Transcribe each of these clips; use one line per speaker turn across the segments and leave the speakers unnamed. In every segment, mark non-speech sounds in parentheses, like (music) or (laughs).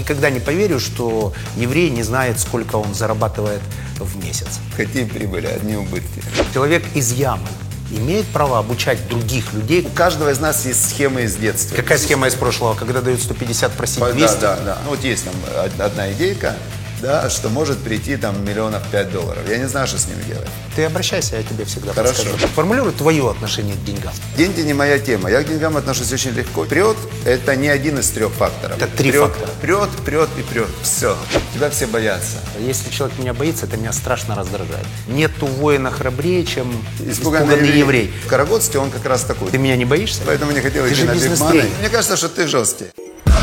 Никогда не поверю, что еврей не знает, сколько он зарабатывает в месяц.
Какие прибыли, одни убытки.
Человек из ямы имеет право обучать других людей.
У каждого из нас есть схемы из детства.
Какая схема из прошлого, когда дают 150, просить 200?
Да, да, да. Ну, вот есть там од- одна идейка, да, что может прийти там миллионов пять долларов. Я не знаю, что с ними делать.
Ты обращайся, я тебе всегда
Хорошо.
подскажу. Формулируй твое отношение к деньгам.
Деньги не моя тема. Я к деньгам отношусь очень легко. Прет – это не один из трех факторов.
Это три
прет,
фактора.
Прет, прет и прет. Все. Тебя все боятся.
Если человек меня боится, это меня страшно раздражает. Нету воина храбрее, чем
Испуганный,
испуганный еврей.
В Карагодске он как раз такой.
Ты меня не боишься?
Поэтому не хотел
Ты
идти
же
на бигманы. Мне кажется, что ты жесткий.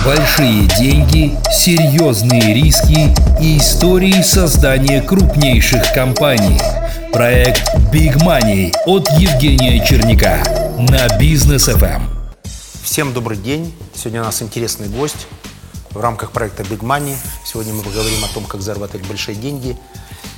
Большие деньги, серьезные риски и истории создания крупнейших компаний. Проект Big Money от Евгения Черняка на Бизнес Эм. FM.
Всем добрый день. Сегодня у нас интересный гость в рамках проекта Big Money. Сегодня мы поговорим о том, как зарабатывать большие деньги,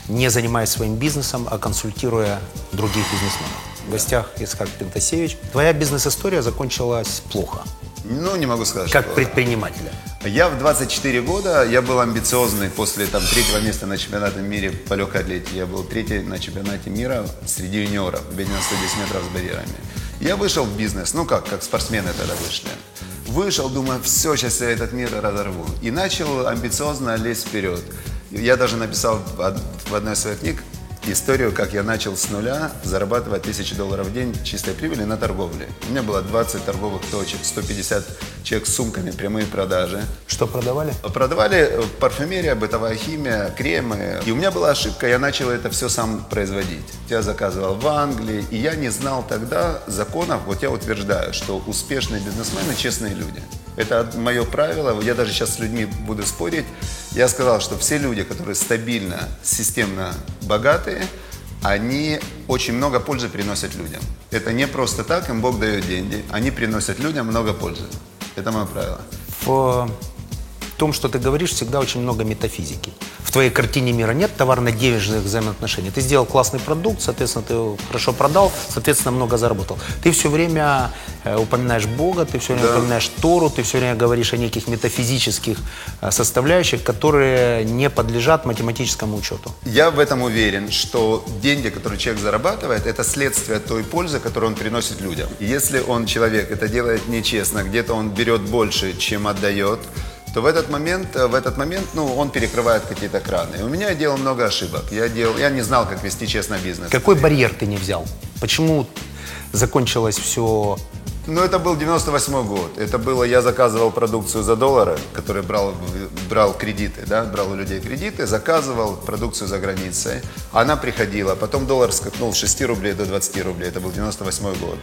не занимаясь своим бизнесом, а консультируя других бизнесменов. В гостях Исхак Пентасевич. Твоя бизнес-история закончилась плохо,
Ну, не могу сказать,
как
что...
предпринимателя.
Я в 24 года, я был амбициозный после там, третьего места на чемпионате мира по легкой атлетике. Я был третий на чемпионате мира среди юниоров, в на 110 метров с барьерами. Я вышел в бизнес, ну как, как спортсмены тогда вышли. Вышел, думаю, все, сейчас я этот мир разорву. И начал амбициозно лезть вперед. Я даже написал в одной из своих книг историю, как я начал с нуля зарабатывать тысячи долларов в день чистой прибыли на торговле. У меня было 20 торговых точек, 150 человек с сумками, прямые продажи.
Что продавали?
Продавали э, парфюмерия, бытовая химия, кремы. И у меня была ошибка, я начал это все сам производить. Я заказывал в Англии, и я не знал тогда законов. Вот я утверждаю, что успешные бизнесмены – честные люди. Это мое правило. Я даже сейчас с людьми буду спорить. Я сказал, что все люди, которые стабильно, системно богатые, они очень много пользы приносят людям. Это не просто так, им Бог дает деньги. Они приносят людям много пользы. Это мое правило.
В том, что ты говоришь, всегда очень много метафизики. В твоей картине мира нет товарно-денежных взаимоотношений. Ты сделал классный продукт, соответственно, ты его хорошо продал, соответственно, много заработал. Ты все время э, упоминаешь Бога, ты все время
Да.
упоминаешь Тору, ты все время говоришь о неких метафизических э, составляющих, которые не подлежат математическому учету.
Я в этом уверен, что деньги, которые человек зарабатывает, это следствие той пользы, которую он приносит людям. Если он, человек, это делает нечестно, где-то он берет больше, чем отдает, то в этот момент, э, в этот момент, ну, он перекрывает какие-то краны. И у меня делал много ошибок. Я делал, я не знал, как вести честно бизнес.
Какой барьер ты не взял? Почему закончилось все
Ну, это был 98 год. Это было, я заказывал продукцию за доллары, который брал, брал кредиты, да, брал у людей кредиты, заказывал продукцию за границей. Она приходила, потом доллар скакнул с 6 рублей до 20 рублей, это был 98 год.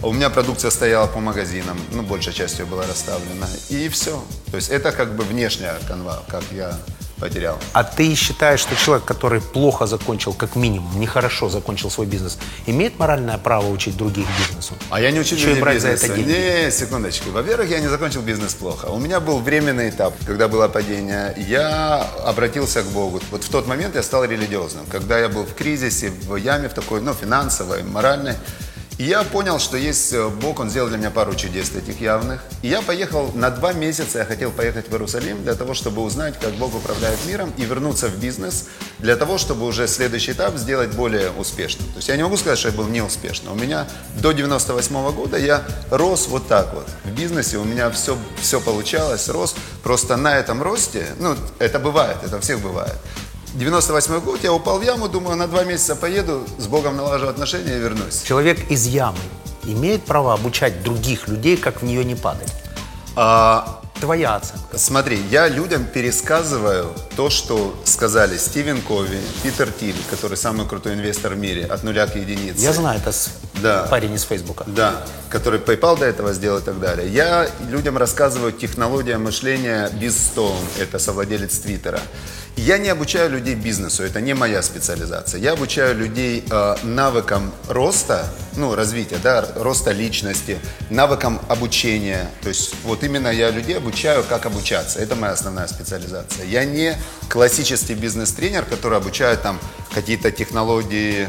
У меня продукция стояла по магазинам, ну, большая часть ее была расставлена, и все. То есть это как бы внешняя канва, как я потерял.
А ты считаешь, что человек, который плохо закончил, как минимум, нехорошо закончил свой бизнес, имеет моральное право учить других бизнесу?
А я не учил
Еще
людей
брать за это
бизнеса.
деньги.
Не, секундочку. Во-первых, я не закончил бизнес плохо. У меня был временный этап, когда было падение. Я обратился к Богу. Вот в тот момент я стал религиозным. Когда я был в кризисе, в яме, в такой, ну, финансовой, моральной. Я понял, что есть э, Бог, Он сделал для меня пару чудес таких явных. И я поехал на два месяца, я хотел поехать в Иерусалим для того, чтобы узнать, как Бог управляет миром и вернуться в бизнес, для того, чтобы уже следующий этап сделать более успешным. То есть я не могу сказать, что я был неуспешным. У меня до 98 года я рос вот так вот. В бизнесе у меня все, все получалось, рос. Просто на этом росте, ну, это бывает, это у всех бывает. 98 год, я упал в яму, думаю, на два месяца поеду, с Богом налажу отношения и вернусь.
Человек из ямы имеет право обучать других людей, как в нее не падать?
А,
Твоя оценка.
смотри, я людям пересказываю то, что сказали Стивен Кови, Питер Тиль, который самый крутой инвестор в мире, от нуля к единице.
Я знаю, это с-
Да.
парень из Фейсбука.
Да, который PayPal до этого сделал и так далее. Я людям рассказываю технология мышления Bizstone, это совладелец Твиттера. Я не обучаю людей бизнесу, это не моя специализация. Я обучаю людей э, навыкам роста, ну, развития, да, роста личности, навыкам обучения. То есть вот именно я людей обучаю, как обучаться. Это моя основная специализация. Я не классический бизнес-тренер, который обучает там какие-то технологии,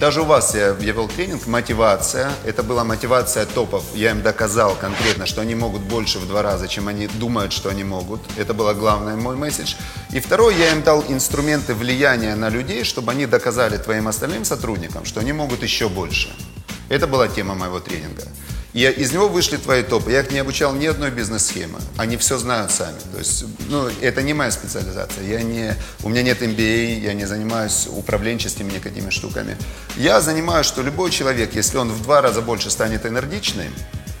даже у вас я, я вел тренинг, мотивация. Это была мотивация топов. Я им доказал конкретно, что они могут больше в два раза, чем они думают, что они могут. Это был главный мой месседж. И второй, я им дал инструменты влияния на людей, чтобы они доказали твоим остальным сотрудникам, что они могут еще больше. Это была тема моего тренинга. И из него вышли твои топы. Я их не обучал ни одной бизнес-схемы. Они все знают сами. То есть, ну, это не моя специализация. Я не, у меня нет MBA, я не занимаюсь управленческими никакими штуками. Я занимаюсь, что любой человек, если он в два раза больше станет энергичным,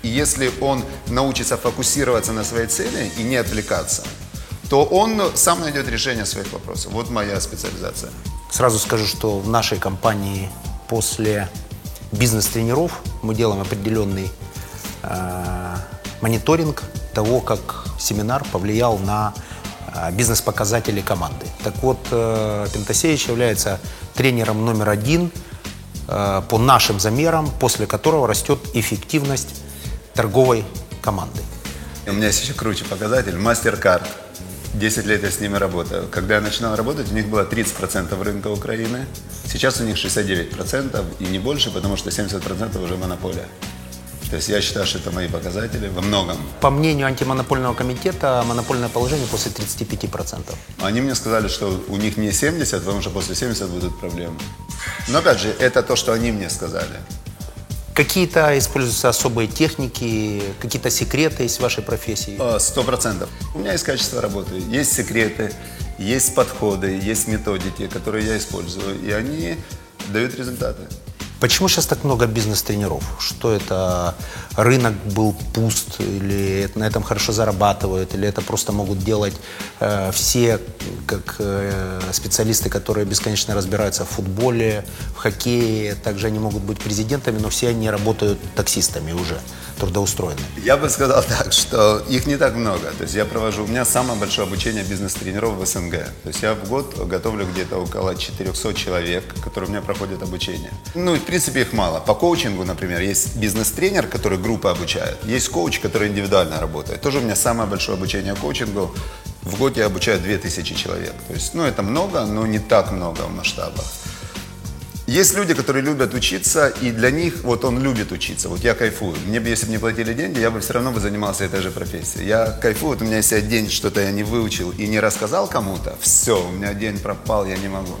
и если он научится фокусироваться на своей цели и не отвлекаться, то он сам найдет решение своих вопросов. Вот моя специализация.
Сразу скажу, что в нашей компании после бизнес-тренеров мы делаем определенный мониторинг того, как семинар повлиял на э, бизнес-показатели команды. Так вот, э, Пентасевич является тренером номер один э, по нашим замерам, после которого растет эффективность торговой команды.
У меня есть еще круче показатель. Мастер-карт. 10 лет я с ними работаю. Когда я начинал работать, у них было 30% рынка Украины. Сейчас у них 69% и не больше, потому что 70% уже монополия. То есть я считаю, что это мои показатели во многом.
По мнению антимонопольного комитета, монопольное положение после 35%.
Они мне сказали, что у них не 70, потому что после 70 будут проблемы. Но опять же, это то, что они мне сказали.
Какие-то используются особые техники, какие-то секреты есть в вашей профессии?
А, сто процентов. У меня есть качество работы, есть секреты, есть подходы, есть методики, которые я использую, и они дают результаты.
Почему сейчас так много бизнес-тренеров? Что это рынок был пуст, или на этом хорошо зарабатывают, или это просто могут делать э, все как э, специалисты, которые бесконечно разбираются в футболе, в хоккее, также они могут быть президентами, но все они работают таксистами уже трудоустроены.
Я бы сказал (laughs) так, что их не так много. То есть я провожу, у меня самое большое обучение бизнес-тренеров в СНГ. То есть я в год готовлю где-то около 400 человек, которые у меня проходят обучение. Ну, принципе, их мало. По коучингу, например, есть бизнес-тренер, который группы обучает. Есть коуч, который индивидуально работает. Тоже у меня самое большое обучение коучингу. В год я обучаю 2000 человек. То есть, ну, это много, но не так много в масштабах. Есть люди, которые любят учиться, и для них, вот он любит учиться, вот я кайфую. Мне бы, если бы не платили деньги, я бы все равно бы занимался этой же профессией. Я кайфую, вот у меня если день что-то я не выучил и не рассказал кому-то, все, у меня день пропал, я не могу.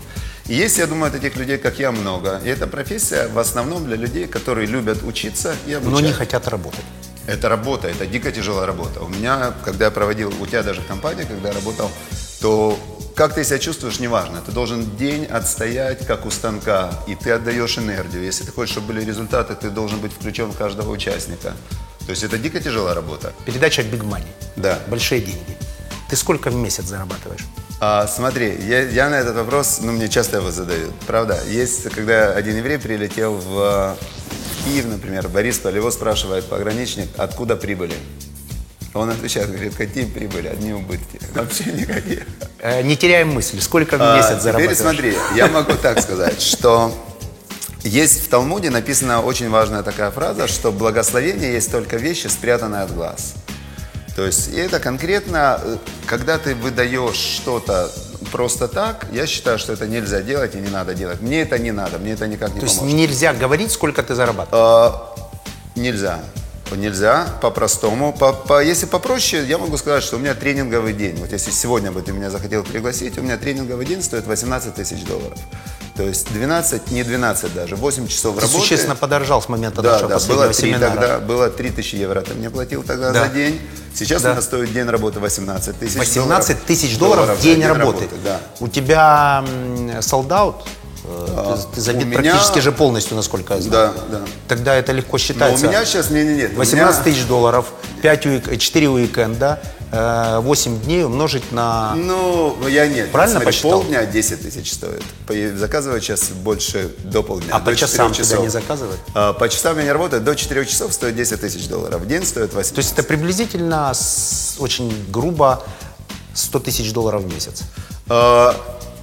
И есть, я думаю, таких людей, как я, много. И эта профессия в основном для людей, которые любят учиться и обучать.
Но не хотят работать.
Это работа, это дико тяжелая работа. У меня, когда я проводил, у тебя даже в компании, когда я работал, то как ты себя чувствуешь, неважно. Ты должен день отстоять, как у станка, и ты отдаешь энергию. Если ты хочешь, чтобы были результаты, ты должен быть включен в каждого участника. То есть это дико тяжелая работа.
Передача Big Money.
Да.
Большие деньги. Ты сколько в месяц зарабатываешь?
А, смотри, я, я на этот вопрос, ну, мне часто его задают, правда. Есть, когда один еврей прилетел в, в Киев, например, Борис Полево спрашивает пограничник, откуда прибыли. Он отвечает, говорит, какие прибыли, одни убытки. Вообще никаких.
Э, не теряем мысль, сколько в месяц
а,
зарабатываешь?
Теперь смотри, я могу так сказать, что есть в Талмуде написана очень важная такая фраза, что благословение есть только вещи, спрятанные от глаз. То есть это конкретно, э, когда ты выдаешь что-то просто так, я считаю, что это нельзя делать и не надо делать. Мне это не надо, мне это никак не
То есть
поможет.
нельзя говорить, сколько ты зарабатываешь?
А, нельзя. Нельзя, по-простому. По, по, если попроще, я могу сказать, что у меня тренинговый день. Вот если сегодня бы ты меня захотел пригласить, у меня тренинговый день стоит 18 тысяч долларов. То есть 12, не 12 даже, 8 часов
Ты
работы.
существенно подорожал с момента
Да,
нашего
да,
последнего
было 3
семинара.
тогда, было 3 тысячи евро ты мне платил тогда
Да.
за день. Сейчас
Да.
у меня стоит день работы 18 тысяч
18 тысяч долларов в день работы.
Да.
У тебя солдаут?
А,
ты, ты забит
у меня-
практически же полностью, насколько я знаю.
Да, да.
Тогда это легко
Но у
считается.
меня сейчас, не, не, нет. у
18
меня-
тысяч долларов, 5 уик- 4 уикенда, э, 8 дней умножить на...
Ну, я нет.
Правильно
Смотри,
посчитал?
полдня 10 тысяч стоит. Заказываю сейчас больше до полдня.
А
до
по часам
4
тебя
часов.
не заказывают?
А, По часам я не работаю. До 4 часов стоит 10 тысяч долларов. В день стоит 8.
То есть это приблизительно, очень грубо, 100 тысяч долларов в месяц.
А,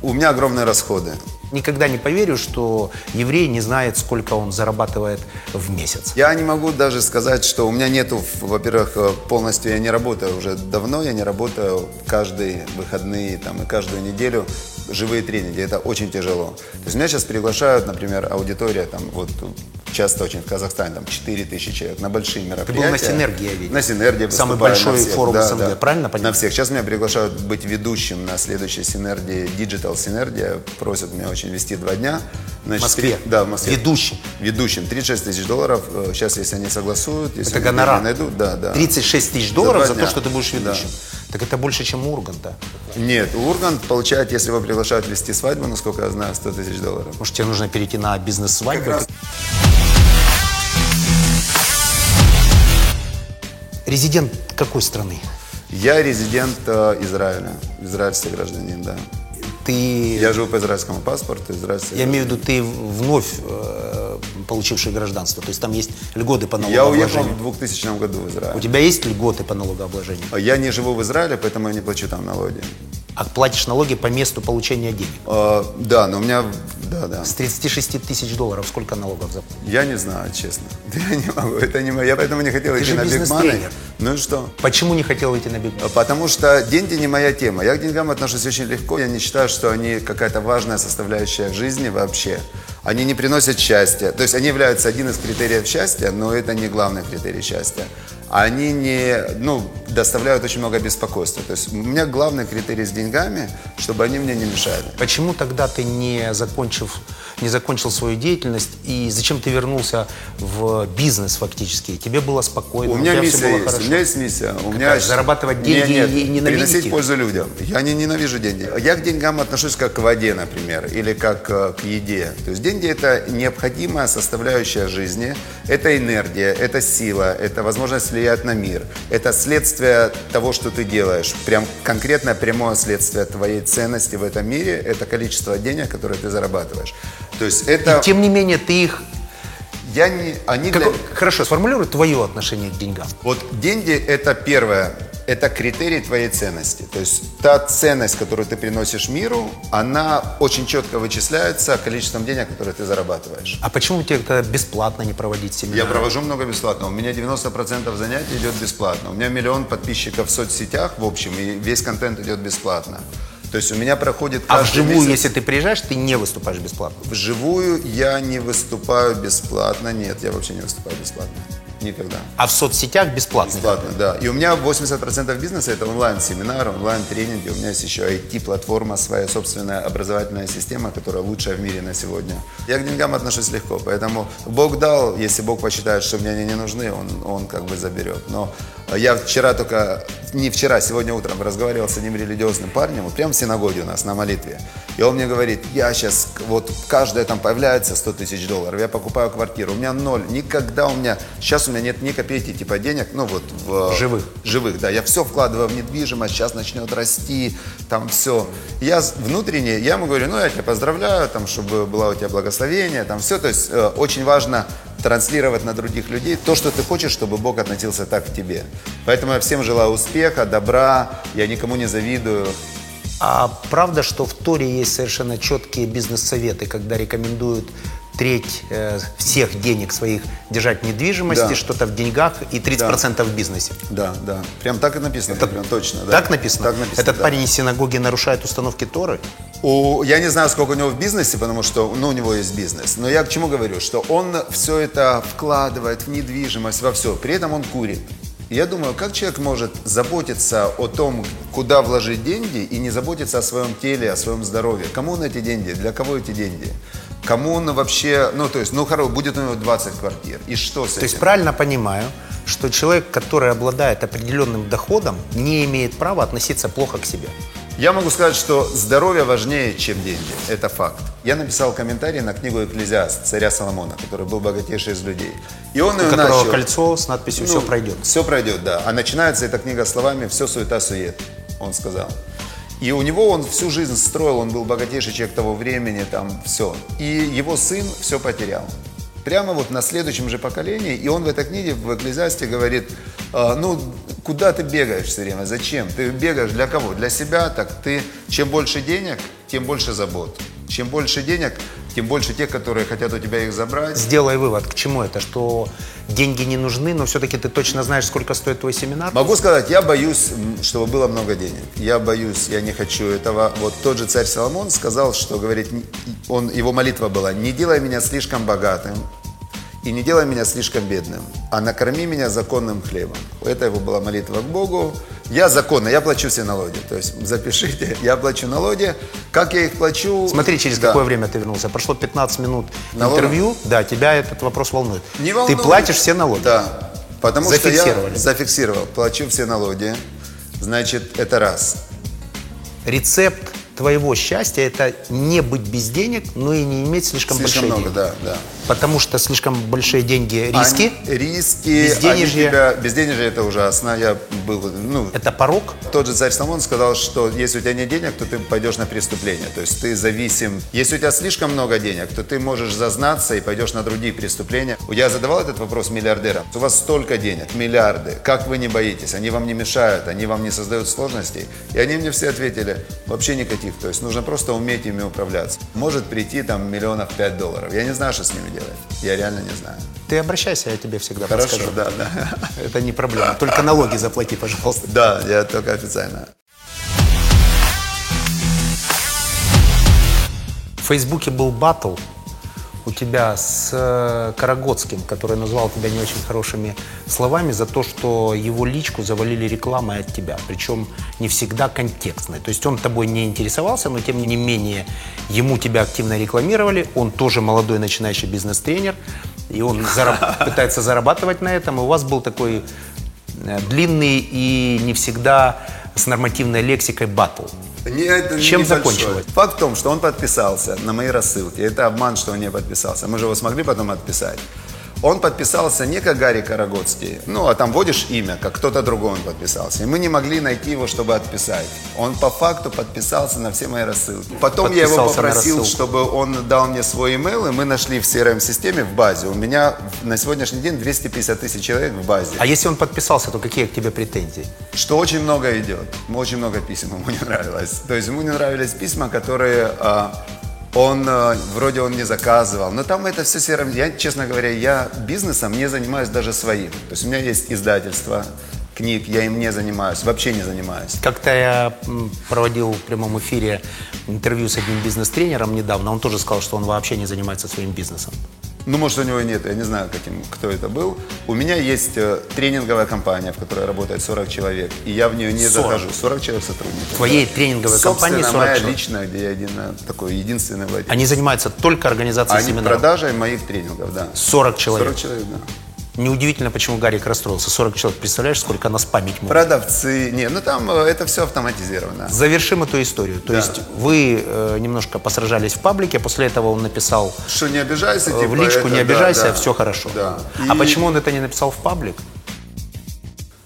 У меня огромные расходы.
Никогда не поверю, что еврей не знает, сколько он зарабатывает в месяц.
Я не могу даже сказать, что у меня нету, во-первых, э, полностью я не работаю уже давно, я не работаю каждые выходные там, и каждую неделю. Живые тренинги, это очень тяжело. То есть меня сейчас приглашают, например, аудитория, там, вот часто очень в Казахстане, там 4 тысячи человек, на большие мероприятия.
был на Синергии, я видел.
На Синергии
Самый большой
всех.
форум СНГ, правильно понимаю?
На всех. Сейчас меня приглашают быть ведущим на следующей Синергии, Digital Синергия, просят меня очень вести два дня. Значит,
В Москве?
три- да, в Москве.
Ведущим?
Ведущим. 36 тысяч долларов. Э, Сейчас, если они согласуют, если
Это гонорар.
найдут, да, да.
36 тысяч долларов за
дня.
то, что ты будешь
Да.
Так это больше, чем у Урганта.
Нет, Ургант получает, если его приглашают вести свадьбу, насколько я знаю, 100 тысяч долларов.
Может, тебе нужно перейти на бизнес-свадьбу?
Раз.
Резидент какой страны?
Я резидент э, Израиля, израильский гражданин, да.
Ты,
Я живу по израильскому паспорту, израильский
я имею в виду, ты вновь э, получивший гражданство. То есть там есть льготы по
Я уехал
налогообложению.
в 2000 году в
У
Израиль.
тебя есть льготы по налогообложению?
Я не живу в Израиле, поэтому я не плачу там налоги.
А платишь налоги по месту получения денег?
Э, да, но у меня, да, да.
С 36 тысяч долларов сколько налогов заплатишь?
Я не знаю, честно. (laughs) Я не могу, это не мое. Я поэтому не хотел идти
же
на
бизнес-тренер.
Ну и что?
Почему не хотел идти на биг?
Потому что деньги не моя тема. Я к деньгам отношусь очень легко. Я не считаю, что они какая-то важная составляющая в жизни вообще. Они не приносят счастья. То есть они являются один из критериев счастья, но это не главный критерий счастья. Они не, ну, доставляют очень много беспокойства. То есть у меня главный критерий с деньгами, чтобы они мне не мешали.
Почему тогда ты не, закончив, не закончил свою деятельность и зачем ты вернулся в бизнес фактически? Тебе было спокойно,
У меня миссия есть.
хорошо.
У меня есть миссия. У меня
Какая? Зарабатывать деньги
Нет,
и
нет,
ненавидеть
приносить
их?
пользу людям. Я не ненавижу деньги. Я к деньгам отношусь как к воде, например, или как э, к еде. То есть деньги это необходимая составляющая жизни. Это энергия, это сила, это возможность влиять на мир. Это следствие того, что ты делаешь. Прям конкретное прямое следствие твоей ценности в этом мире. Это количество денег, которые ты зарабатываешь. То есть это
Тем не менее, ты их...
я не, они для-
Какой- Хорошо, сформулируй твое отношение к деньгам.
Вот деньги – это первое, это критерий твоей ценности. То есть та ценность, которую ты приносишь миру, она очень четко вычисляется количеством денег, которые ты зарабатываешь.
А почему тебе это бесплатно не проводить семинары?
Я провожу много бесплатно. У меня 90% занятий идет бесплатно. У меня миллион подписчиков в соцсетях, в общем, и весь контент идет бесплатно. То есть у меня проходит
А вживую,
месяц-
если ты приезжаешь, ты не выступаешь бесплатно.
Вживую я не выступаю бесплатно. Нет, я вообще не выступаю бесплатно. Никогда.
А в соцсетях бесплатно.
Бесплатно, да. И у меня 80% бизнеса это онлайн-семинары, онлайн-тренинги. У меня есть еще IT-платформа, своя собственная образовательная система, которая лучшая в мире на сегодня. Я к деньгам отношусь легко, поэтому Бог дал, если Бог посчитает, что мне они не нужны, Он, он как бы заберет. Но я вчера только, не вчера, сегодня утром разговаривал с одним религиозным парнем, вот прямо в синагоге у нас на молитве. И он мне говорит, я сейчас, вот каждое там появляется 100 тысяч долларов, я покупаю квартиру, у меня ноль, никогда у меня, сейчас у меня нет ни копейки типа денег, ну вот в...
Живых.
Живых, да. Я все вкладываю в недвижимость, сейчас начнет расти, там все. Я внутренне, я ему говорю, ну я тебя поздравляю, там, чтобы было у тебя благословение, там все. То есть э, очень важно транслировать на других людей то, что ты хочешь, чтобы Бог относился так к тебе. Поэтому я всем желаю успеха, добра, я никому не завидую.
А правда, что в Торе есть совершенно четкие бизнес-советы, когда рекомендуют треть э, всех денег своих держать в недвижимости,
Да.
что-то в деньгах и 30% в бизнесе.
Да, да. Прям так и написано. прям точно. да.
Так написано?
Так написано,
Этот
да.
парень из синагоги нарушает установки Торы?
У- я не знаю, сколько у него в бизнесе, потому что ну, у него есть бизнес. Но я к чему говорю? Что он все это вкладывает в недвижимость, во все. При этом он курит. Я думаю, как человек может заботиться о том, куда вложить деньги, и не заботиться о своем теле, о своем здоровье? Кому он эти деньги? Для кого эти деньги? Кому он вообще, ну то есть, ну хорошо, будет у него 20 квартир. И что с
То есть
этим?
правильно понимаю, что человек, который обладает определенным доходом, не имеет права относиться плохо к себе.
Я могу сказать, что здоровье важнее, чем деньги. Это факт. Я написал комментарий на книгу «Экклезиаст» царя Соломона, который был богатейший из людей. И он
У
ее
которого
начал...
кольцо с надписью «Все пройдет».
Все пройдет, да. А начинается эта книга словами «Все суета-сует», он сказал. И у него он всю жизнь строил, он был богатейший человек того времени, там все. И его сын все потерял. Прямо вот на следующем же поколении, и он в этой книге, в Экклезиасте говорит, «А, ну, куда ты бегаешь все время, зачем? Ты бегаешь для кого? Для себя, так ты, чем больше денег, тем больше забот. Чем больше денег, тем больше тех, которые хотят у тебя их забрать.
Сделай вывод, к чему это, что деньги не нужны, но все-таки ты точно знаешь, сколько стоит твой семинар?
Могу сказать, я боюсь, чтобы было много денег. Я боюсь, я не хочу этого. Вот тот же царь Соломон сказал, что, говорит, он, его молитва была, не делай меня слишком богатым, и не делай меня слишком бедным, а накорми меня законным хлебом. Это его была молитва к Богу. Я законно, я плачу все налоги. То есть запишите, (laughs) я плачу налоги. Как я их плачу?
Смотри, через
Да.
какое время ты вернулся. Прошло 15 минут
Налогов?
интервью. Да, тебя этот вопрос волнует.
Не
ты
волнует.
платишь все налоги.
Да. Потому что я зафиксировал, плачу все налоги. Значит, это раз.
Рецепт твоего счастья – это не быть без денег, но и не иметь слишком,
Слишком
большие
много,
деньги.
да, да.
Потому что слишком большие деньги – риски.
Они- риски.
Безденежье.
тебя- безденежье это ужасно. Я был, ну,
Это порог.
Тот же царь Соломон сказал, что если у тебя нет денег, то ты пойдешь на преступление. То есть ты зависим. Если у тебя слишком много денег, то ты можешь зазнаться и пойдешь на другие преступления. Я задавал этот вопрос миллиардерам. У вас столько денег, миллиарды. Как вы не боитесь? Они вам не мешают, они вам не создают сложностей. И они мне все ответили, вообще никаких. То есть нужно просто уметь ими управляться. Может прийти там миллионов пять долларов. Я не знаю, что с ними делать. Я реально не знаю.
Ты обращайся, я тебе всегда
Хорошо,
подскажу.
да, да. (laughs)
Это не проблема. Только налоги заплати, пожалуйста.
Да, я только официально.
В Фейсбуке был батл у тебя с э, Карагодским, который назвал тебя не очень хорошими словами за то, что его личку завалили рекламой от тебя. Причем не всегда контекстной. То есть он тобой не интересовался, но тем не менее ему тебя активно рекламировали. Он тоже молодой начинающий бизнес-тренер. И он зараб- (laughs) пытается зарабатывать на этом. И у вас был такой э, длинный и не всегда с нормативной лексикой батл.
Не, это
Чем
небольшой.
закончилось?
Факт в том, что он подписался на мои рассылки. Это обман, что он не подписался. Мы же его смогли потом отписать. Он подписался не как Гарри Карагодский, ну, а там вводишь имя, как кто-то другой он подписался. И мы не могли найти его, чтобы отписать. Он по факту подписался на все мои рассылки. Потом я его
Подписался
попросил, чтобы он дал мне свой имейл, и мы нашли в CRM-системе в базе. У меня на сегодняшний день 250 тысяч человек в базе.
А если он подписался, то какие к тебе претензии?
Что очень много идет. Очень много писем ему не нравилось. То есть ему не нравились письма, которые а, он, а, вроде он не заказывал. Но там это все серо. Я, честно говоря, я бизнесом не занимаюсь даже своим. То есть у меня есть издательство книг, я им не занимаюсь, вообще не занимаюсь.
Как-то я проводил в прямом эфире интервью с одним бизнес-тренером недавно. Он тоже сказал, что он вообще не занимается своим бизнесом.
Ну, может, у него нет, я не знаю, каким, кто это был. У меня есть э, тренинговая компания, в которой работает 40 человек, и я в нее не
40?
захожу. 40 человек сотрудников.
Твоей тренинговой
Собственно,
компании 40
моя
человек.
личная, где я один, э, такой единственный владелец.
Они занимаются только организацией
Они
семинаров.
продажей моих тренингов, да.
40 человек.
40 человек, да.
Неудивительно, почему Гарик расстроился. 40 человек, представляешь, сколько нас память может.
Продавцы, не, ну там э, это все автоматизировано.
Завершим эту историю. То
Да.
есть вы э, немножко посражались в паблике, после этого он написал
Что не обижайся,
э,
типа,
в личку,
это,
не
да,
обижайся,
да.
все хорошо.
Да.
А
И
почему он это не написал в паблик?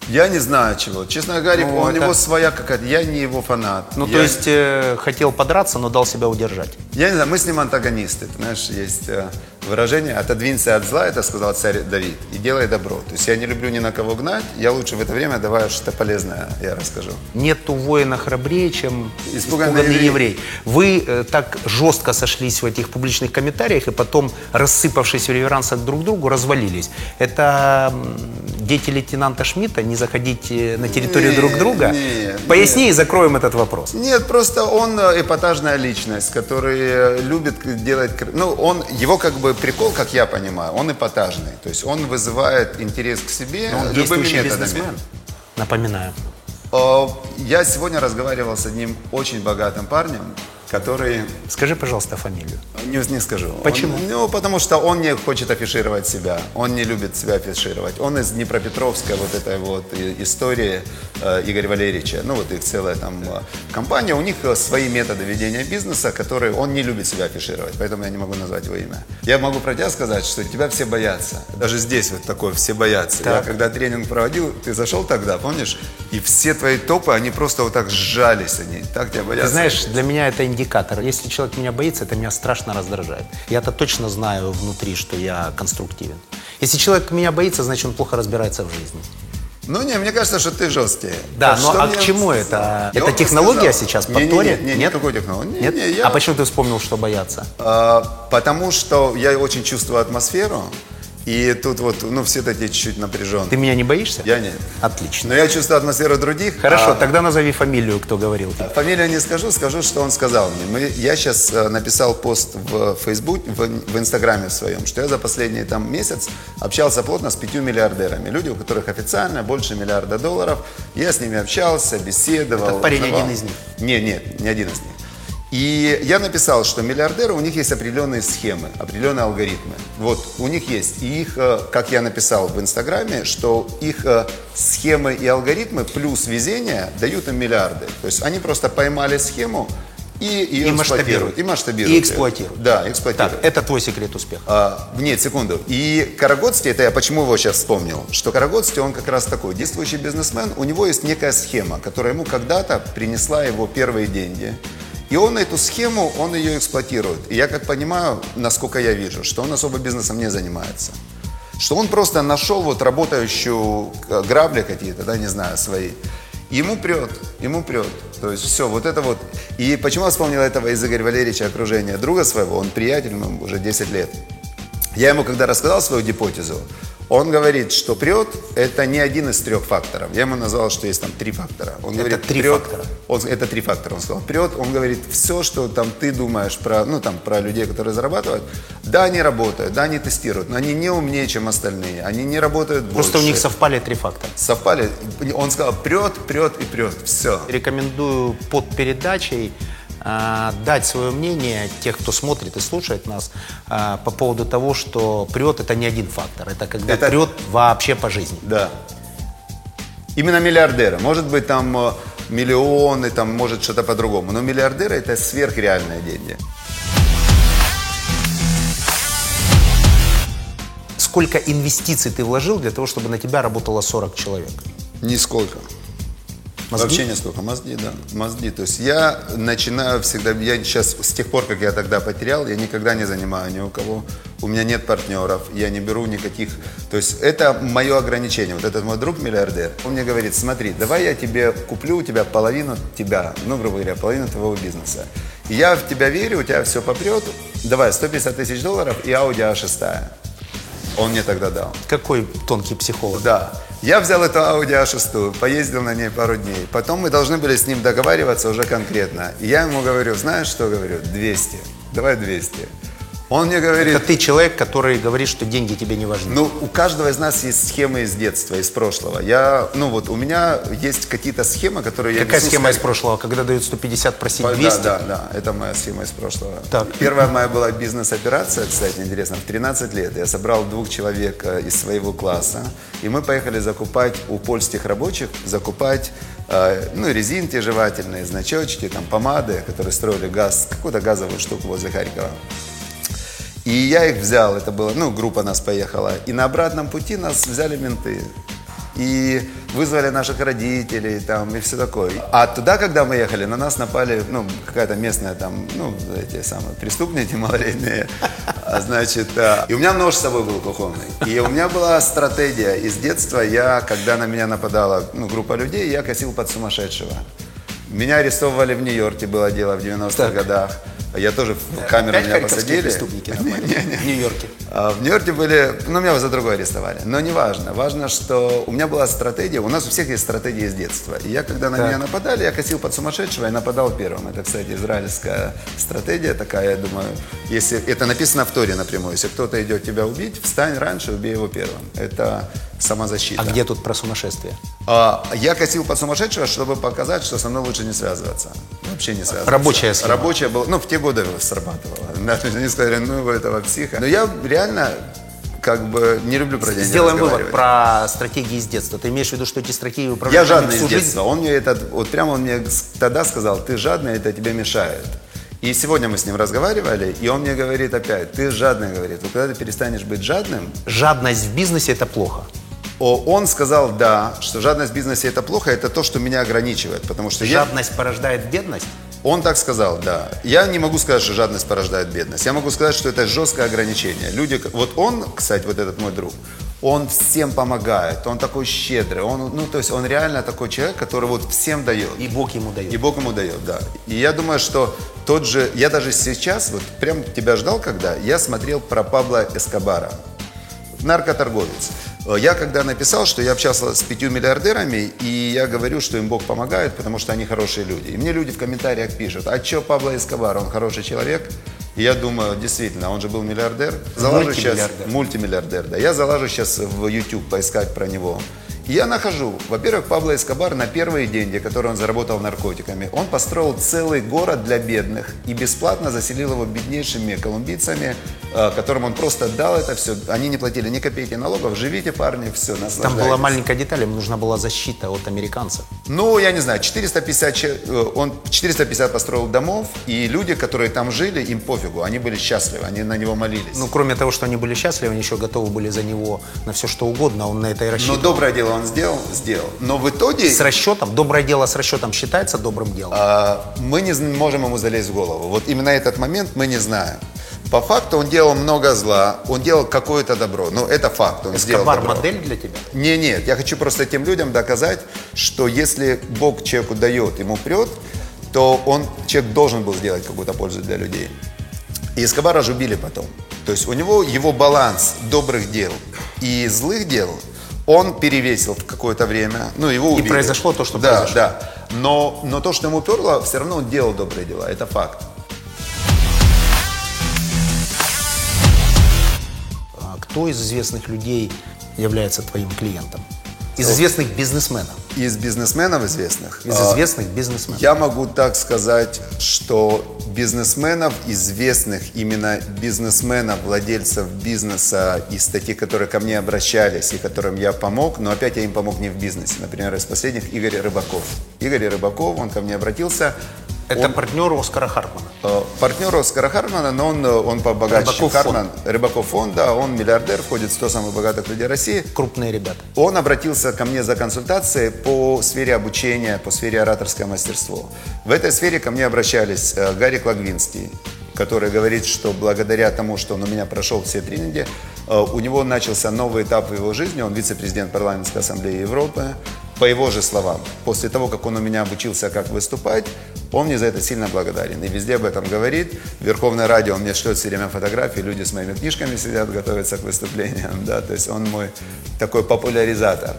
Я не знаю чего. Честно говоря,
Ну,
у
это-
него своя какая-то. Я не его фанат.
Ну,
Я-
то есть э, хотел подраться, но дал себя удержать.
Я не знаю, мы с ним антагонисты. Ты Знаешь, есть э, выражение «отодвинься от зла», это сказал царь Давид, и делай добро. То есть я не люблю ни на кого гнать, я лучше в это время давай что-то полезное, я расскажу.
Нету воина храбрее, чем
Испуганный
испуганный,
еврей.
еврей. Вы э, так жестко сошлись в этих публичных комментариях и потом, рассыпавшись в реверансах друг к другу, развалились. Это дети лейтенанта Шмидта, не заходить на территорию
Нет,
друг друга?
нет,
Поясни и закроем этот вопрос.
Нет, просто он э, эпатажная личность, который э, любит делать... Ну, он, его как бы прикол, как я понимаю, он эпатажный. То есть он вызывает интерес к себе
Он
любыми методами.
бизнесмен. Напоминаю.
Э, Я сегодня разговаривал с одним очень богатым парнем, который...
Скажи, пожалуйста, фамилию.
Не, не скажу.
Почему?
Он- ну, потому что он не хочет афишировать себя. Он не любит себя афишировать. Он из Днепропетровской вот этой вот истории э, Игоря Валерьевича. Ну, вот их целая там э, компания. У них э, свои методы ведения бизнеса, которые он не любит себя афишировать. Поэтому я не могу назвать его имя. Я могу про тебя сказать, что тебя все боятся. Даже здесь вот такое, все боятся. Я
Так.
когда тренинг проводил, ты зашел тогда, помнишь? И все твои топы, они просто вот так сжались. Они так тебя боятся.
Ты знаешь, для меня это индикатор. Если человек меня боится, это меня страшно раздражает. Я-то точно знаю внутри, что я конструктивен. Если человек меня боится, значит он плохо разбирается в жизни.
Ну не, мне кажется, что ты жесткий.
Да,
Вот
но а
мне-
к чему это?
Я
Это технология
сказал.
сейчас
Не,
по
не, не, не,
Нет?
никакой технологии. Не,
Нет?
не, я-
А почему ты вспомнил, что бояться?
А, потому что я очень чувствую атмосферу, и тут вот, ну, все такие чуть-чуть напряженные.
Ты меня не боишься?
Я нет.
Отлично.
Но я чувствую атмосферу других.
Хорошо,
а
тогда назови фамилию, кто говорил.
Фамилию не скажу, скажу, что он сказал мне. Мы, я сейчас написал пост в Facebook, в, в Инстаграме в своем, что я за последний там месяц общался плотно с пятью миллиардерами. Люди, у которых официально больше миллиарда долларов. Я с ними общался, беседовал.
Этот парень
узнавал.
один из них?
Нет, нет, не один из них. И я написал, что миллиардеры, у них есть определенные схемы, определенные алгоритмы. Вот, у них есть. И их, э, как я написал в Инстаграме, что их э, схемы и алгоритмы плюс везение дают им миллиарды. То есть они просто поймали схему и ее
И масштабируют.
И масштабируют.
И эксплуатируют.
Да,
Так,
эксплуатируют.
это твой секрет успеха.
А, нет, секунду. И Карагодский, это я почему его сейчас вспомнил, что Карагодский, он как раз такой действующий бизнесмен, у него есть некая схема, которая ему когда-то принесла его первые деньги. И он эту схему, он ее эксплуатирует. И я как понимаю, насколько я вижу, что он особо бизнесом не занимается. Что он просто нашел вот работающую э, грабли какие-то, да, не знаю, свои. Ему прет, ему прет. То есть все, вот это вот. И почему я вспомнил этого из Игоря Валерьевича окружения друга своего, он приятель, ему уже 10 лет. Я ему когда рассказал свою гипотезу, он говорит, что прет – это не один из трех факторов. Я ему назвал, что есть там три фактора. Он
Это
говорит,
три
прет,
фактора.
Он, это три фактора. Он сказал, прет, он говорит, все, что там ты думаешь про, ну, там, про людей, которые зарабатывают, да, они работают, да, они тестируют, но они не умнее, чем остальные, они не работают больше.
Просто у них совпали три фактора.
Совпали. Он сказал, прет, прет и прет. Все.
Рекомендую под передачей а, дать свое мнение тех, кто смотрит и слушает нас а, по поводу того, что прет это не один фактор, это когда
Это-
прет вообще по жизни.
Да. Именно миллиардеры. Может быть, там э, миллионы, там, может, что-то по-другому. Но миллиардеры – это сверхреальные деньги.
Сколько инвестиций ты вложил для того, чтобы на тебя работало 40 человек?
Нисколько.
Мозги?
Вообще нисколько. Мозги, да. Мозги. То есть я начинаю всегда, я сейчас, с тех пор, как я тогда потерял, я никогда не занимаю ни у кого. У меня нет партнеров, я не беру никаких. То есть это мое ограничение. Вот этот мой друг миллиардер, он мне говорит, смотри, давай я тебе куплю у тебя половину тебя, ну, грубо говоря, половину твоего бизнеса. Я в тебя верю, у тебя все попрет. Давай, 150 тысяч долларов и Audi A6. Он мне тогда дал.
Какой тонкий психолог.
Да. Я взял эту Audi A6, поездил на ней пару дней. Потом мы должны были с ним договариваться уже конкретно. И я ему говорю, знаешь что, говорю, 200. Давай 200. Он мне говорит,
Это ты человек, который говорит, что деньги тебе не важны.
ну, у каждого из нас есть схемы из детства, из прошлого. Я, ну вот, у меня есть какие-то схемы, которые я
Какая схема из прошлого? Когда дают 150, просить
Да,
200?
Да, да, это моя схема из прошлого.
Так.
Первая моя была бизнес-операция, кстати, интересно, в 13 лет. Я собрал двух человек э, из своего класса, и мы поехали закупать у польских рабочих, закупать э, ну, резинки жевательные, значочки, там, помады, которые строили газ, какую-то газовую штуку возле Харькова. И я их взял, это было, ну, группа нас поехала. И на обратном пути нас взяли менты. И вызвали наших родителей там и все такое. А туда, когда мы ехали, на нас напали, ну, какая-то местная там, ну, эти самые преступники (laughs) малолетние. А, Значит, а, и у меня нож с собой был кухонный. И у меня была стратегия из детства. Я, когда на меня нападала ну, группа людей, я косил под сумасшедшего. Меня арестовывали в Нью-Йорке, было дело в 90-х
Так.
годах. Я тоже в камеру меня посадили.
преступники? (laughs) В Нью-Йорке.
А, В Нью-Йорке были, ну, меня за другое арестовали. Но не важно. Важно, что у меня была стратегия, у нас у всех есть стратегия из детства. И я, когда на
Так.
меня нападали, я косил под сумасшедшего и нападал первым. Это, кстати, израильская стратегия такая, я думаю. Если это написано в Торе напрямую. Если кто-то идет тебя убить, встань раньше, убей его первым. Это самозащита.
А где тут про сумасшествие?
А, я косил под сумасшедшего, чтобы показать, что со мной лучше не связываться. Вообще не связываться.
Рабочая схема.
Рабочая была, ну, в те годы срабатывала. (laughs) Они сказали, ну, вы этого психа. Но я реально, как бы, не люблю про деньги
Сделаем вывод про стратегии из детства. Ты имеешь в виду, что эти стратегии
Я
управляют
жадный из
жизнь?
детства. Он мне этот, вот прямо он мне тогда сказал, ты жадный, это тебе мешает. И сегодня мы с ним разговаривали, и он мне говорит опять, ты жадный, говорит, вот когда ты перестанешь быть жадным,
Жадность в бизнесе – это плохо.
Он сказал, да, что жадность в бизнесе это плохо, это то, что меня ограничивает, потому что я,
Жадность порождает бедность?
Он так сказал, да. Я не могу сказать, что жадность порождает бедность. Я могу сказать, что это жесткое ограничение. Люди, вот он, кстати, вот этот мой друг, Он всем помогает, он такой щедрый, он, ну, то есть он реально такой человек, который вот всем дает.
И Бог ему дает.
И Бог ему дает, да. И я думаю, что тот же, я даже сейчас, вот прям тебя ждал, когда я смотрел про Пабло Эскобара, наркоторговец. Я когда написал, что я общался с пятью миллиардерами, и я говорю, что им Бог помогает, потому что они хорошие люди. И мне люди в комментариях пишут, а что Пабло Эскобар, он хороший человек? И я думаю, действительно, он же был миллиардер. Залажу сейчас,
Мультимиллиардер.
мультимиллиардер, да. Я залажу сейчас в YouTube поискать про него. И я нахожу, во-первых, Пабло Эскобар на первые деньги, которые он заработал наркотиками, он построил целый город для бедных и бесплатно заселил его беднейшими колумбийцами, э, которым он просто дал это все. Они не платили ни копейки налогов. Живите, парни, все,
Там
наслаждайтесь.
была маленькая деталь, им нужна была защита от американцев.
Ну, я не знаю, 450, че- э, он 450 построил домов, и люди, которые там жили, им пофигу, они были счастливы, они на него молились.
Ну, кроме того, что они были счастливы, они еще готовы были за него на все что угодно, он на это и
Но
рассчитывал.
доброе дело он сделал, сделал. Но в итоге
С расчетом, доброе дело с расчетом считается добрым делом.
а, мы не можем ему залезть в голову. Вот именно этот момент мы не знаем. По факту он делал много зла, он делал какое-то добро. Ну, это факт, он сделал
Эскобар
добро.
модель для тебя?
Не, нет, я хочу просто тем людям доказать, что если Бог человеку дает, ему прет, то он, человек должен был сделать какую-то пользу для людей. И Эскобара же убили потом. То есть у него его баланс добрых дел и злых дел, он перевесил в какое-то время, ну его убили.
произошло то, что
да,
произошло.
Да, но, но то, что ему перло, все равно он делал добрые дела, это факт.
А Кто из известных людей является твоим клиентом? Из известных бизнесменов.
Из бизнесменов известных.
Из
а,
известных бизнесменов.
Я могу так сказать, что бизнесменов, известных именно бизнесменов, владельцев бизнеса, из таких, которые ко мне обращались и которым я помог, но опять я им помог не в бизнесе. Например, из последних Игорь Рыбаков. Игорь Рыбаков, он ко мне обратился.
Это партнер Оскара Хартмана.
Э, Партнер Оскара Хармана, но он, э, он побогаче,
Рыбаков
Харман. Рыбаков фонд, да, он миллиардер, входит в 100 самых богатых людей России.
Крупные ребята.
Он обратился ко мне за консультацией по сфере обучения, по сфере ораторское мастерство. В этой сфере ко мне обращались э, Гарри Клагвинский, который говорит, что благодаря тому, что он у меня прошел все тренинги, э, у него начался новый этап в его жизни. Он вице-президент парламентской ассамблеи Европы. По его же словам, после того, как он у меня обучился, как выступать, он мне за это сильно благодарен. И везде об этом говорит. Верховное радио он мне шлет все время фотографии, люди с моими книжками сидят, готовятся к выступлениям. Да? То есть он мой такой популяризатор.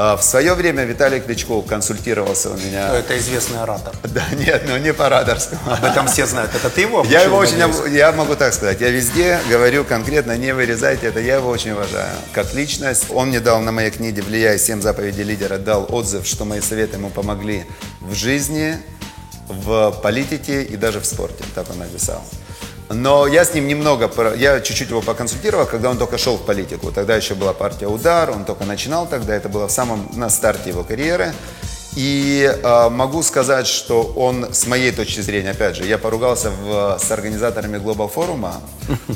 А В свое время Виталий Кличков консультировался у меня.
Это известный оратор. (laughs)
Да, нет, ну не по ораторскому.
Об этом все знают. Это ты его (laughs)
Я его очень, об- я могу так сказать, я везде говорю конкретно, не вырезайте это, я его очень уважаю, как личность. Он мне дал на моей книге «Влияя семь заповедей лидера», дал отзыв, что мои советы ему помогли в жизни, в политике и даже в спорте, так он написал. Но я с ним немного, я чуть-чуть его поконсультировал, когда он только шел в политику. Тогда еще была партия «Удар», он только начинал тогда, это было в самом, на старте его карьеры. И э, могу сказать, что он, с моей точки зрения, опять же, я поругался в- с организаторами Global форума,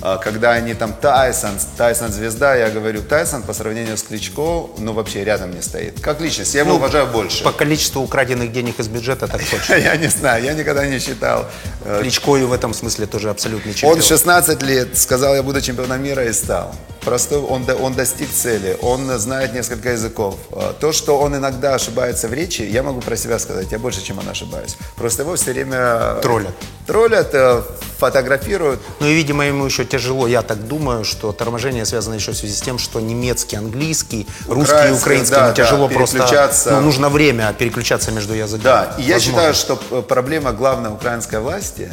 э, когда они там Тайсон, Тайсон звезда, я говорю, Тайсон по сравнению с Кличко, ну вообще рядом не стоит. Как личность, я его
Ну,
уважаю больше.
По количеству украденных денег из бюджета так (laughs) точно.
Я не знаю, я никогда не считал. Э,
Кличко и в этом смысле тоже абсолютный
Он
чемпион.
в 16 лет сказал, я буду чемпионом мира и стал. Просто он, он достиг цели, он знает несколько языков. А, То, что он иногда ошибается в речи, я могу про себя сказать, я больше, чем он ошибаюсь. Просто его все время...
Троллят.
Троллят, э, фотографируют.
Ну и, видимо, ему еще тяжело. Я так думаю, что торможение связано еще в связи с тем, что немецкий, английский, русский и
Украинский,
украинский
да,
ему тяжело
да,
просто. Ну, нужно время переключаться между языками.
Да, и я
Возможно.
считаю, что э, проблема главной украинской власти,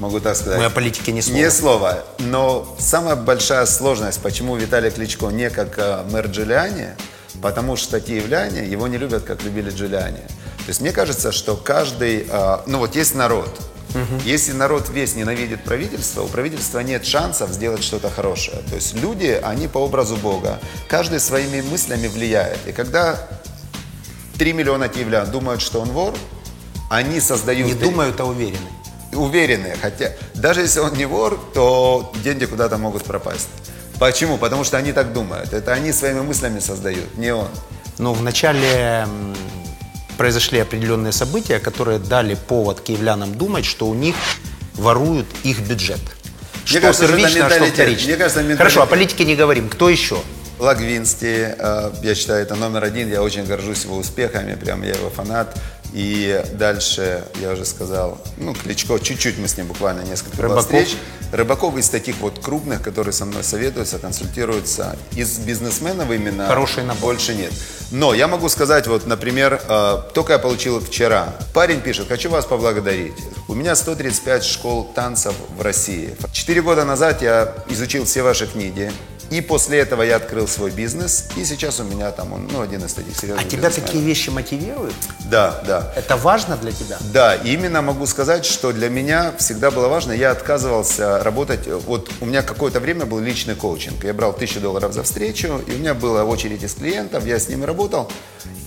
могу так сказать...
Мы о политике ни слова.
Не слово. Но самая большая сложность, почему Виталий Кличко не как э, мэр Джулиани, потому что киевляне его не любят, как любили Джулиани. То есть мне кажется, что каждый, э, ну вот есть народ. Если народ весь ненавидит правительство, у правительства нет шансов сделать что-то хорошее. То есть люди, они по образу Бога, каждый своими мыслями влияет. И когда 3 миллиона киевлян думают, что он вор, они создают...
Не думают, а уверены.
Уверены, хотя даже если он не вор, то деньги куда-то могут пропасть. Почему? Потому что они так думают. Это они своими мыслями создают, не он.
Но вначале м, произошли определенные события, которые дали повод киевлянам думать, что у них воруют их бюджет. Что
кажется, это
первично, а что вторично.
Мне кажется, менталитет.
Хорошо, о политике не говорим. Кто еще?
Лагвинсти, э, я считаю, это номер один. Я очень горжусь его успехами, прям я его фанат. И дальше, я уже сказал, ну, Кличко, чуть-чуть мы с ним буквально несколько
Рыбаков.
встреч. Рыбаков из таких вот крупных, которые со мной советуются, консультируются. Из бизнесменов именно
Хороший набор.
больше нет. Но я могу сказать, вот, например, э, только я получил вчера. Парень пишет, хочу вас поблагодарить. У меня 135 школ танцев в России. Четыре года назад я изучил все ваши книги. И после этого я открыл свой бизнес. И сейчас у меня там, он, ну, один из таких
А
серьезных
тебя
бизнесменов.
такие вещи мотивируют?
Да, да.
Это важно для тебя?
Да, и именно могу сказать, что для меня всегда было важно, я отказывался работать, вот у меня какое-то время был личный коучинг, я брал тысячу долларов за встречу, и у меня была очередь из клиентов, я с ними работал,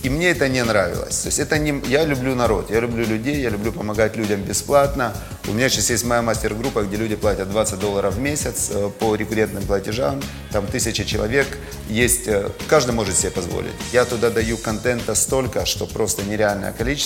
и мне это не нравилось. То есть это не, я люблю народ, я люблю людей, я люблю помогать людям бесплатно. У меня сейчас есть моя мастер-группа, где люди платят 20 долларов в месяц э, по рекуррентным платежам, там тысяча человек, есть, э, каждый может себе позволить. Я туда даю контента столько, что просто нереальное количество,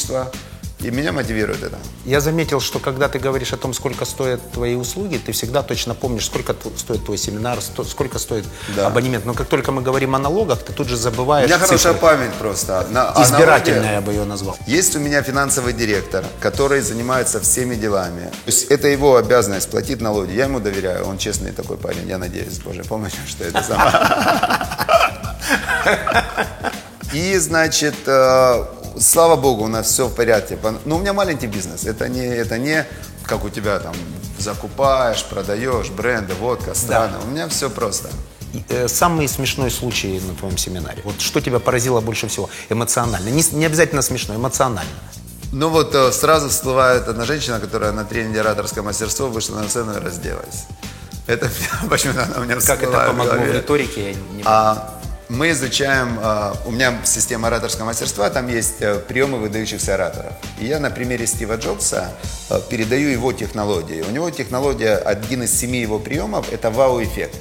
и меня мотивирует это.
Я заметил, что когда ты говоришь о том, сколько стоят твои услуги, ты всегда точно помнишь, сколько стоит твой семинар, сто- сколько стоит
Да.
абонемент. Но как только мы говорим о налогах, ты тут же
У
забываешь
меня хорошая
цифры.
память просто. На-
Избирательная, я бы ее назвал.
Есть у меня финансовый директор, который занимается всеми делами. То есть это его обязанность платить налоги. Я ему доверяю, он честный такой парень. Я надеюсь, с Божьей помощью, что это самое. (laughs) И, значит, э, слава богу, у нас все в порядке. Но у меня маленький бизнес. Это не, это не как у тебя там закупаешь, продаешь бренды, водка, страны. У меня все просто.
Э, Самый смешной случай на твоем семинаре. Вот что тебя поразило больше всего эмоционально? Не, не обязательно смешно, эмоционально.
Ну вот э, сразу всплывает одна женщина, которая на тренинге ораторского мастерства вышла на сцену и разделась. Это (laughs) почему-то она у меня
Как это
в
помогло в
голове.
риторике? я не-
А, мы изучаем, а, у меня система ораторского мастерства, там есть э, приемы выдающихся ораторов. И я на примере Стива Джобса э, передаю его технологии. У него технология, один из семи его приемов, это вау-эффект.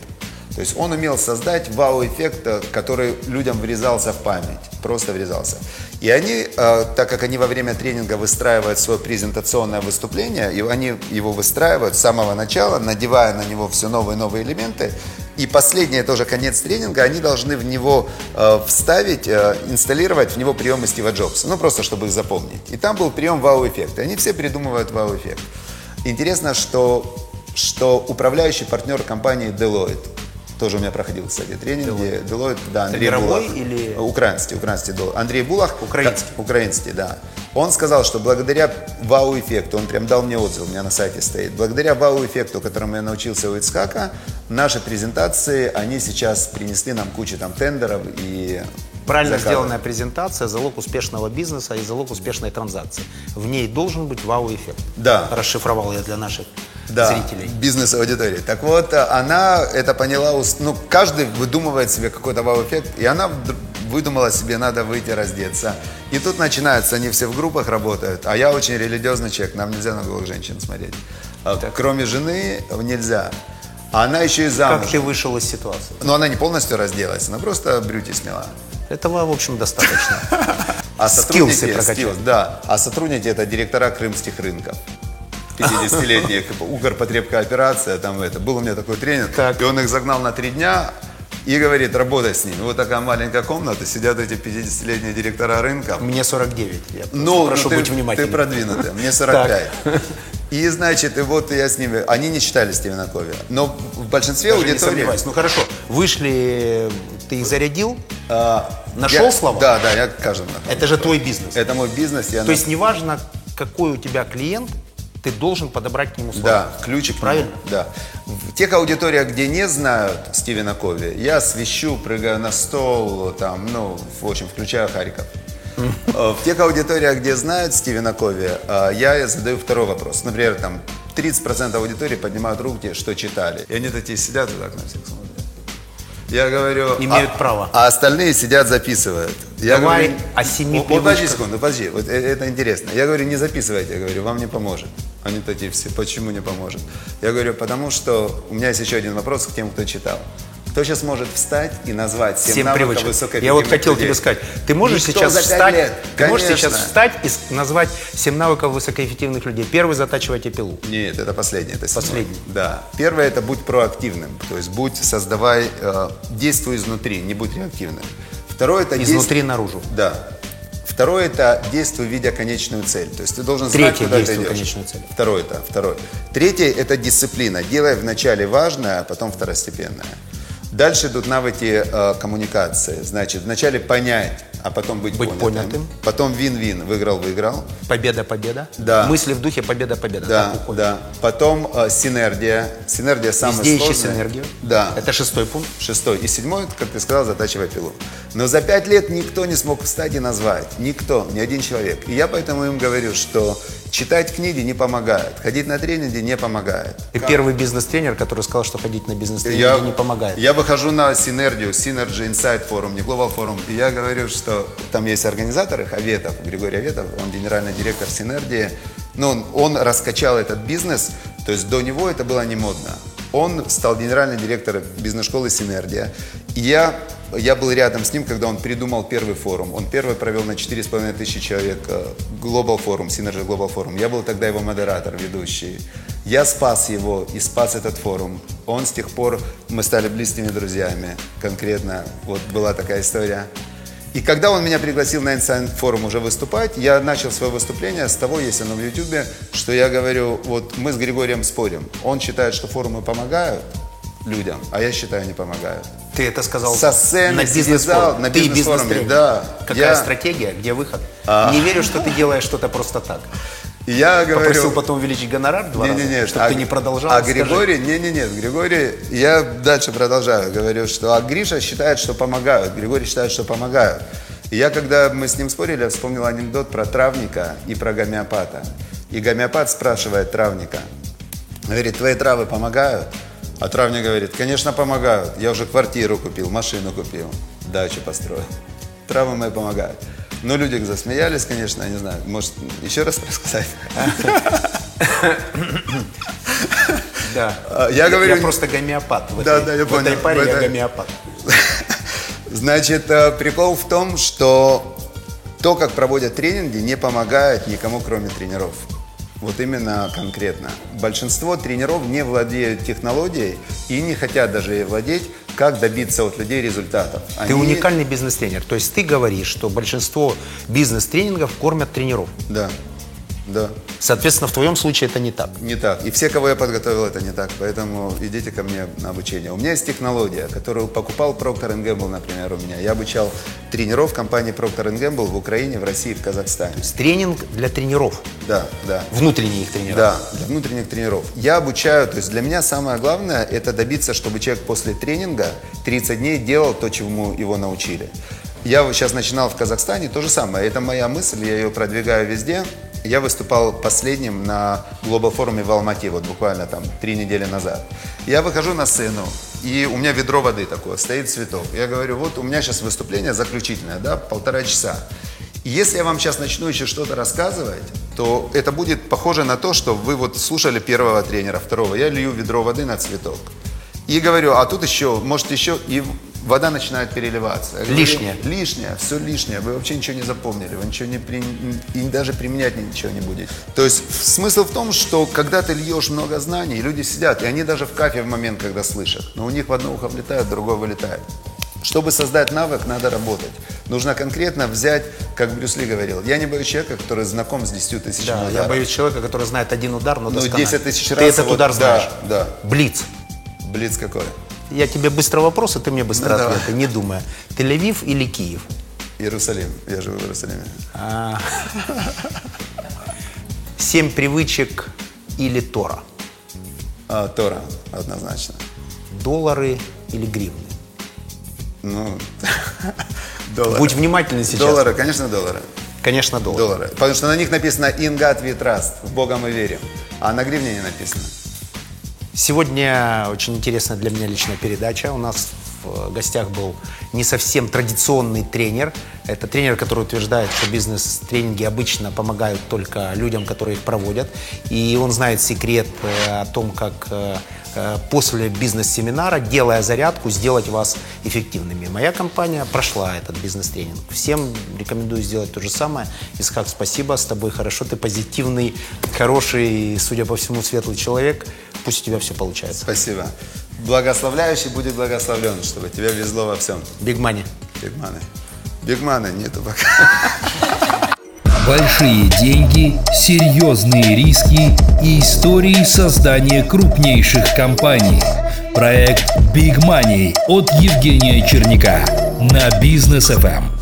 То есть он умел создать вау-эффект, э, который людям врезался в память, просто врезался. И они, так как они во время тренинга выстраивают свое презентационное выступление, и они его выстраивают с самого начала, надевая на него все новые и новые элементы, и последний, это уже конец тренинга, они должны в него э, вставить, э, инсталлировать в него приемы Стива Джобса, ну просто чтобы их запомнить. И там был прием вау-эффекта, они все придумывают вау-эффект. Интересно, что, что управляющий партнер компании Deloitte, тоже у меня проходил, кстати, тренинги. Deloitte, да, Андрей
мировой
Булах.
или-
Украинский, украинский Deloitte. Андрей Булах.
Украинский.
ка- Украинский, да. Он сказал, что благодаря вау-эффекту, он прям дал мне отзыв, у меня на сайте стоит, благодаря вау-эффекту, которому я научился у Ицхака, наши презентации, они сейчас принесли нам кучу там тендеров и
Правильно
заказов.
сделанная презентация – залог успешного бизнеса и залог успешной транзакции. В ней должен быть вау-эффект.
Да.
Расшифровал я для наших
да,
зрителей.
бизнес-аудитории. Так вот, э, она это поняла, ну, каждый выдумывает себе какой-то вау-эффект, и она выдумала себе, надо выйти раздеться. И тут начинается, они все в группах работают, а я очень религиозный человек, нам нельзя на голых женщин смотреть. А Кроме жены нельзя. А она еще и замуж.
Как ты вышел из ситуации?
Но она не полностью разделась, она просто брюки сняла.
Этого, в общем, достаточно. (laughs)
А сотрудники, skills, да, а сотрудники это директора крымских рынков. 50-летних, Укрпотребкооперация, там это. Был у меня такой тренинг,
Так.
и он их загнал на три дня и говорит, работай с ними. Вот такая маленькая комната, сидят эти 50-летние директора рынков.
Мне 49. Я
Ну,
прошу
ну, ты,
быть внимательным.
Ты продвинутый, мне 45. И, значит, и вот я с ними, они не читали Стивена Кови, но в большинстве
Даже не
аудитории...
сомневаюсь. Ну хорошо, вышли, ты их зарядил,
а,
Нашел
я-
слова?
Да, да, я каждому нахожу.
это же твой бизнес.
Это мой бизнес, я
То есть неважно, какой у тебя клиент, ты должен подобрать к нему слова.
Да, ключик.
Правильно?
Да. В тех аудиториях, где не знают Стивена Кови, я свищу, прыгаю на стол, там, ну, в общем, включаю Харьков. Э, В тех аудиториях, где знают Стивена Кови, э, я задаю второй вопрос. Например, там 30% аудитории поднимают руки, что читали. И они такие сидят и так на всех смотрят. Я говорю...
Имеют
а-
право.
А остальные сидят, записывают. Я
Давай
говорю,
о семи
Вот подожди секунду, подожди, вот э- это интересно. Я говорю, не записывайте, я говорю, вам не поможет. Они такие все, почему не поможет? Я говорю, потому что у меня есть еще один вопрос к тем, кто читал. Кто сейчас может встать и назвать 7,
Семь
навыков
привычек.
высокоэффективных
Я вот хотел
людей?
тебе сказать, ты можешь
Никто
сейчас встать,
лет.
ты можешь сейчас встать и назвать 7 навыков высокоэффективных людей. Первый затачивайте пилу.
Нет, это последний. Это седьмой.
Последний.
Да. Первое это будь проактивным. То есть будь, создавай, э, действуй изнутри, не будь реактивным. Второе это
Изнутри
действ-
наружу.
Да. Второе это действуй, видя конечную цель. То есть ты должен
Третье,
знать, куда ты идешь.
конечную цель.
Второе это, второе. Третье это дисциплина. Делай вначале важное, а потом второстепенное. Дальше идут навыки э, коммуникации. Значит, вначале понять, а потом быть,
Быть понятым.
Потом вин-вин. Выиграл-выиграл.
Победа-победа.
Да.
Мысли в духе победа-победа.
Да,
Так
да. Потом э, синергия. Синергия самая
Везде ищи
сложная.
синергию.
Да.
Это шестой пункт.
Шестой. И седьмой, как ты сказал, затачивай пилу. Но за пять лет никто не смог встать и назвать. Никто, ни один человек. И я поэтому им говорю, что читать книги не помогает. Ходить на тренинги не помогает.
Ты первый бизнес-тренер, который сказал, что ходить на бизнес-тренинги
Я,
не помогает.
я выхожу на синергию, Synergy Insight Forum, не Global Forum, и я говорю, что там есть организаторы, Аветов, Григорий Аветов, он генеральный директор Синергии. Ну, он, он раскачал этот бизнес, то есть до него это было не модно. Он стал генеральным директором бизнес-школы Синергия. И я, я был рядом с ним, когда он придумал первый форум. Он первый провел на 4,5 тысячи человек э, Global Forum, Synergy Global Forum. Я был тогда его модератор, ведущий. Я спас его и спас этот форум. Он с тех пор, мы стали близкими друзьями. Конкретно, вот была такая история. И когда он меня пригласил на Insight форум уже выступать, я начал свое выступление с того, есть оно в Ютубе, что я говорю, вот мы с Григорием спорим. Он считает, что форумы помогают людям, а я считаю, не помогают.
Ты это сказал
Со сцены
на бизнес-форуме.
на бизнес-форуме, да.
Какая
Я-
стратегия, где выход? Не верю, что ты делаешь что-то просто так.
И я говорю...
Попросил потом увеличить гонорар два раза,
Не-не-не,
чтобы
а-
ты не продолжал.
А
Скажи.
Григорий, не-не-не, Григорий, я дальше продолжаю, говорю, что а Гриша считает, что помогают, Григорий считает, что помогают. И я, когда мы с ним спорили, я вспомнил анекдот про травника и про гомеопата. И гомеопат спрашивает травника, говорит, твои травы помогают? А травник говорит, конечно, помогают. Я уже квартиру купил, машину купил, дачу построил. Травы мои помогают. Но люди засмеялись, конечно, я не знаю. Может, еще раз рассказать?
Да.
А, я говорю-
Я просто гомеопат. В
Да, да, я
в
понял.
этой паре
В
я гомеопат.
Значит, э, прикол в том, что то, как проводят тренинги, не помогает никому, кроме тренеров. Вот именно конкретно. Большинство тренеров не владеют технологией и не хотят даже владеть, как добиться от людей результатов.
Ты
Они-
уникальный бизнес-тренер. То есть ты говоришь, что большинство бизнес-тренингов кормят тренеров.
Да, да.
Соответственно, в твоем случае это не так.
Не так. И все, кого я подготовил, это не так. Поэтому идите ко мне на обучение. У меня есть технология, которую покупал Procter Gamble, например, у меня. Я обучал тренеров компании Procter Gamble в Украине, в России, в Казахстане.
То есть тренинг для тренеров,
Да, да.
внутренних тренеров.
Да, для внутренних тренеров. Я обучаю, то есть для меня самое главное это добиться, чтобы человек после тренинга 30 дней делал то, чему его научили. Я сейчас начинал в Казахстане, то же самое. Это моя мысль, я ее продвигаю везде. Я выступал последним на Global форуме в Алмате, вот буквально там три недели назад. Я выхожу на сцену, и у меня ведро воды такое, стоит цветок. Я говорю, вот у меня сейчас выступление заключительное, да, полтора часа. И если я вам сейчас начну еще что-то рассказывать, то это будет похоже на то, что вы вот слушали первого тренера, второго. Я лью ведро воды на цветок. И говорю, а тут еще, может еще, и вода начинает переливаться. Я говорю,
Лишнее.
Лишнее, все лишнее. Вы вообще ничего не запомнили, вы ничего не при... и даже применять ничего не будете. То есть смысл в том, что когда ты льешь много знаний, люди сидят, и они даже в кафе в момент, когда слышат, но у них в одно ухо влетает, в другое вылетает. Чтобы создать навык, надо работать. Нужно конкретно взять, как Брюс Ли говорил, я не боюсь человека, который знаком с 10 тысячами
Да, я
ударов.
боюсь человека, который знает один удар, но
Ну,
досконально.
10 тысяч
Ты
раз,
этот
вот,
удар
да,
знаешь.
да.
Блиц.
Блиц какой?
Я тебе быстро вопросы, ты мне быстро
Ну, давай.
ответы, не думая. Тель-Авив или Киев?
Иерусалим. Я живу в Иерусалиме.
Семь привычек или Тора?
А, Тора, однозначно.
Доллары или гривны?
Ну, (laughs) доллары.
Будь внимательный сейчас.
Доллары, конечно, доллары.
Конечно, доллары.
Доллары. Потому что на них написано «In God we trust», «В Бога мы верим». А на гривне не написано.
Сегодня очень интересная для меня личная передача. У нас в гостях был не совсем традиционный тренер. Это тренер, который утверждает, что бизнес-тренинги обычно помогают только людям, которые их проводят. И он знает секрет э, о том, как э, э, после бизнес-семинара, делая зарядку, сделать вас эффективными. Моя компания прошла этот бизнес-тренинг. Всем рекомендую сделать то же самое. Искак, спасибо, с тобой хорошо, ты позитивный, хороший, судя по всему, светлый человек. Пусть у тебя все получается.
Спасибо. Благословляющий будет благословлен, чтобы тебе везло во всем.
Big Money.
Бигманы. Бигмана нету пока.
Большие деньги, серьезные риски и истории создания крупнейших компаний. Проект Big Money от Евгения Черняка на Бизнес FM.